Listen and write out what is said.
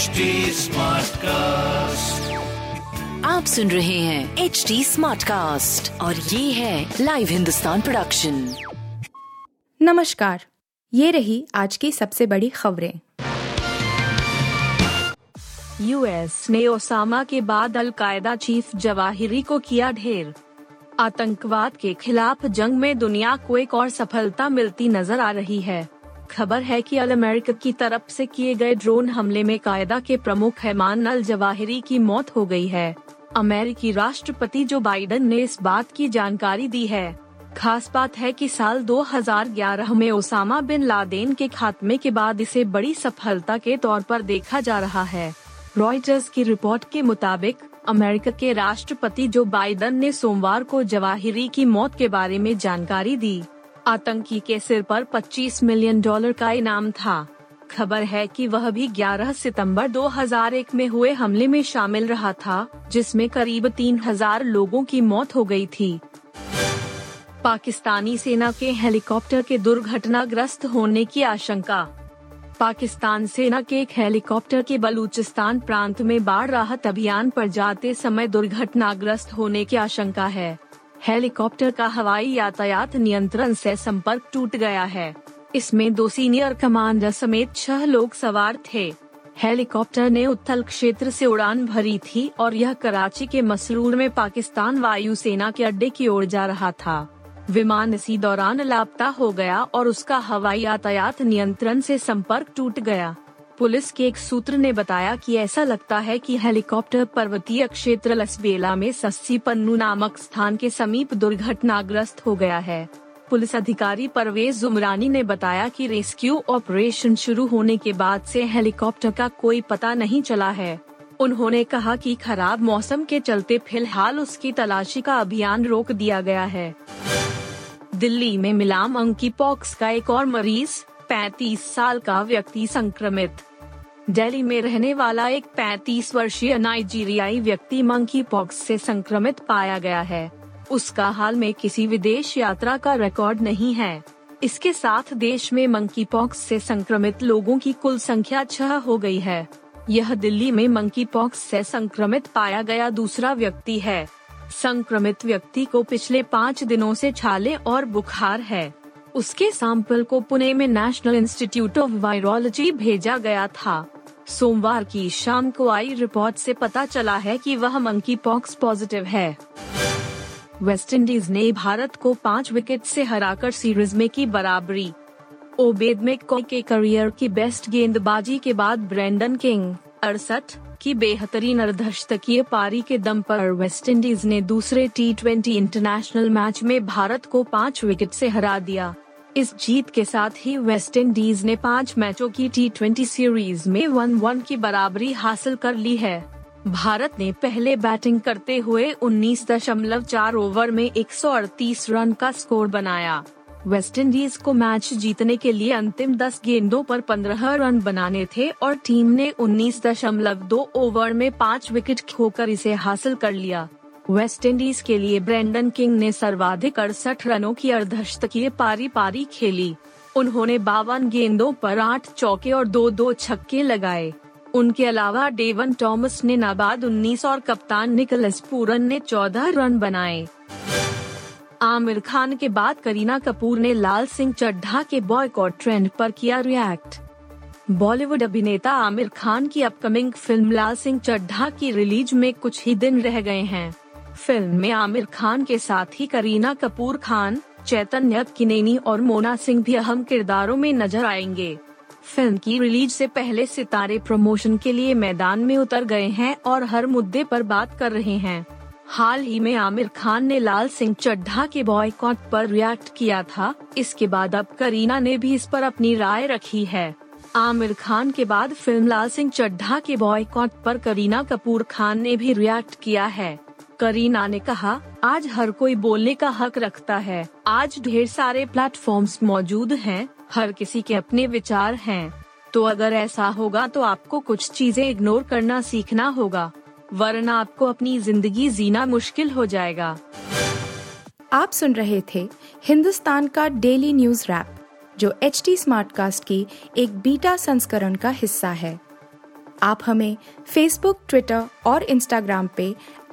HD cast आप सुन रहे हैं एच डी स्मार्ट कास्ट और ये है लाइव हिंदुस्तान प्रोडक्शन नमस्कार ये रही आज की सबसे बड़ी खबरें। यूएस ने ओसामा के बाद अलकायदा चीफ जवाहिरी को किया ढेर। आतंकवाद के खिलाफ जंग में दुनिया को एक और सफलता मिलती नज़र आ रही है। खबर है कि अल अमेरिका की तरफ़ से किए गए ड्रोन हमले में कायदा के प्रमुख हैमान अल जवाहिरी की मौत हो गई है। अमेरिकी राष्ट्रपति जो बाइडन ने इस बात की जानकारी दी है। खास बात है कि साल 2011 में ओसामा बिन लादेन के खात्मे के बाद इसे बड़ी सफलता के तौर पर देखा जा रहा है। रॉयटर्स की रिपोर्ट के मुताबिक, अमेरिका के राष्ट्रपति जो बाइडन ने सोमवार को जवाहिरी की मौत के बारे में जानकारी दी। आतंकी के सिर पर 25 मिलियन डॉलर का इनाम था। खबर है कि वह भी 11 सितंबर 2001 में हुए हमले में शामिल रहा था, जिसमें करीब 3000 लोगों की मौत हो गई थी। पाकिस्तानी सेना के हेलीकॉप्टर के दुर्घटनाग्रस्त होने की आशंका। पाकिस्तान सेना के एक हेलीकॉप्टर के बलूचिस्तान प्रांत में बाढ़ राहत अभियान पर जाते समय दुर्घटनाग्रस्त होने की आशंका है। हेलीकॉप्टर का हवाई यातायात नियंत्रण से संपर्क टूट गया है। इसमें दो सीनियर कमांडर समेत छह लोग सवार थे। हेलीकॉप्टर ने उत्थल क्षेत्र से उड़ान भरी थी और यह कराची के मसरूर में पाकिस्तान वायुसेना के अड्डे की ओर जा रहा था। विमान इसी दौरान लापता हो गया और उसका हवाई यातायात नियंत्रण से संपर्क टूट गया। पुलिस के एक सूत्र ने बताया कि ऐसा लगता है कि हेलीकॉप्टर पर्वतीय क्षेत्र लसबेला में सस्सी पन्नू नामक स्थान के समीप दुर्घटनाग्रस्त हो गया है। पुलिस अधिकारी परवेज जुमरानी ने बताया कि रेस्क्यू ऑपरेशन शुरू होने के बाद से हेलीकॉप्टर का कोई पता नहीं चला है। उन्होंने कहा कि खराब मौसम के चलते फ़िलहाल उसकी तलाशी का अभियान रोक दिया गया है। दिल्ली में मिला मंकी पॉक्स का एक और मरीज़ 35 साल का व्यक्ति संक्रमित। दिल्ली में रहने वाला एक 35 वर्षीय नाइजीरियाई व्यक्ति मंकी पॉक्स से संक्रमित पाया गया है। उसका हाल में किसी विदेश यात्रा का रिकॉर्ड नहीं है। इसके साथ देश में मंकी पॉक्स से संक्रमित लोगों की कुल संख्या छह हो गई है। यह दिल्ली में मंकी पॉक्स से संक्रमित पाया गया दूसरा व्यक्ति है। संक्रमित व्यक्ति को पिछले पाँच दिनों से छाले और बुखार है। उसके सैंपल को पुणे में नेशनल इंस्टीट्यूट ऑफ़ वायरोलॉजी भेजा गया था। सोमवार की शाम को आई रिपोर्ट से पता चला है कि वह मंकी पॉक्स पॉजिटिव है। वेस्टइंडीज ने भारत को पाँच विकेट से हराकर सीरीज़ में की बराबरी। ओबेद में के करियर की बेस्ट गेंदबाजी के बाद ब्रेंडन किंग अड़सठ की बेहतरीन अर्धशतकीय पारी के दम पर वेस्टइंडीज ने दूसरे टी ट्वेंटी इंटरनेशनल मैच में भारत को पाँच विकेट से हरा दिया। इस जीत के साथ ही वेस्ट इंडीज ने पाँच मैचों की टी सीरीज़ में वन वन की बराबरी हासिल कर ली है। भारत ने पहले बैटिंग करते हुए 19.4 ओवर में 138 रन का स्कोर बनाया। वेस्ट इंडीज को मैच जीतने के लिए अंतिम 10 गेंदों पर 15 रन बनाने थे और टीम ने 19.2 ओवर में पाँच विकेट खोकर इसे हासिल कर लिया। वेस्ट इंडीज के लिए ब्रेंडन किंग ने सर्वाधिक अड़सठ रनों की अर्धशतकीय पारी पारी खेली। उन्होंने बावन गेंदों पर आठ चौके और दो दो छक्के लगाए। उनके अलावा डेवन टॉमस ने नाबाद 19 और कप्तान निकलस पूरन ने 14 रन बनाए। आमिर खान के बाद करीना कपूर ने लाल सिंह चड्ढा के बॉयकॉट ट्रेंड पर किया रिएक्ट। बॉलीवुड अभिनेता आमिर खान की अपकमिंग फ़िल्म लाल सिंह चड्ढा की रिलीज़ में कुछ ही दिन रह गए हैं। फ़िल्म में आमिर खान के साथ ही करीना कपूर, खान, चैतन्य, किनेनी और मोना सिंह भी अहम किरदारों में नज़र आएँगे। फ़िल्म की रिलीज़ से पहले सितारे प्रमोशन के लिए मैदान में उतर गए हैं और हर मुद्दे पर बात कर रहे हैं। हाल ही में आमिर खान ने लाल सिंह चड्ढा के बॉयकॉट पर रिएक्ट किया था। इसके बाद अब करीना ने भी इस पर अपनी राय रखी है। आमिर खान के बाद फ़िल्म लाल सिंह चड्ढा के बॉयकॉट पर करीना कपूर, खान ने भी रिएक्ट किया है। करीना ने कहा आज हर कोई बोलने का हक रखता है। आज ढेर सारे प्लेटफॉर्म्स मौजूद हैं, हर किसी के अपने विचार हैं। तो अगर ऐसा होगा तो आपको कुछ चीज़ें इग्नोर करना सीखना होगा वरना आपको अपनी ज़िंदगी जीना मुश्किल हो जाएगा। आप सुन रहे थे हिंदुस्तान का डेली न्यूज़ रैप जो एच टी स्मार्ट कास्ट की एक बीटा संस्करण का हिस्सा है। आप हमें फेसबुक ट्विटर और इंस्टाग्राम पे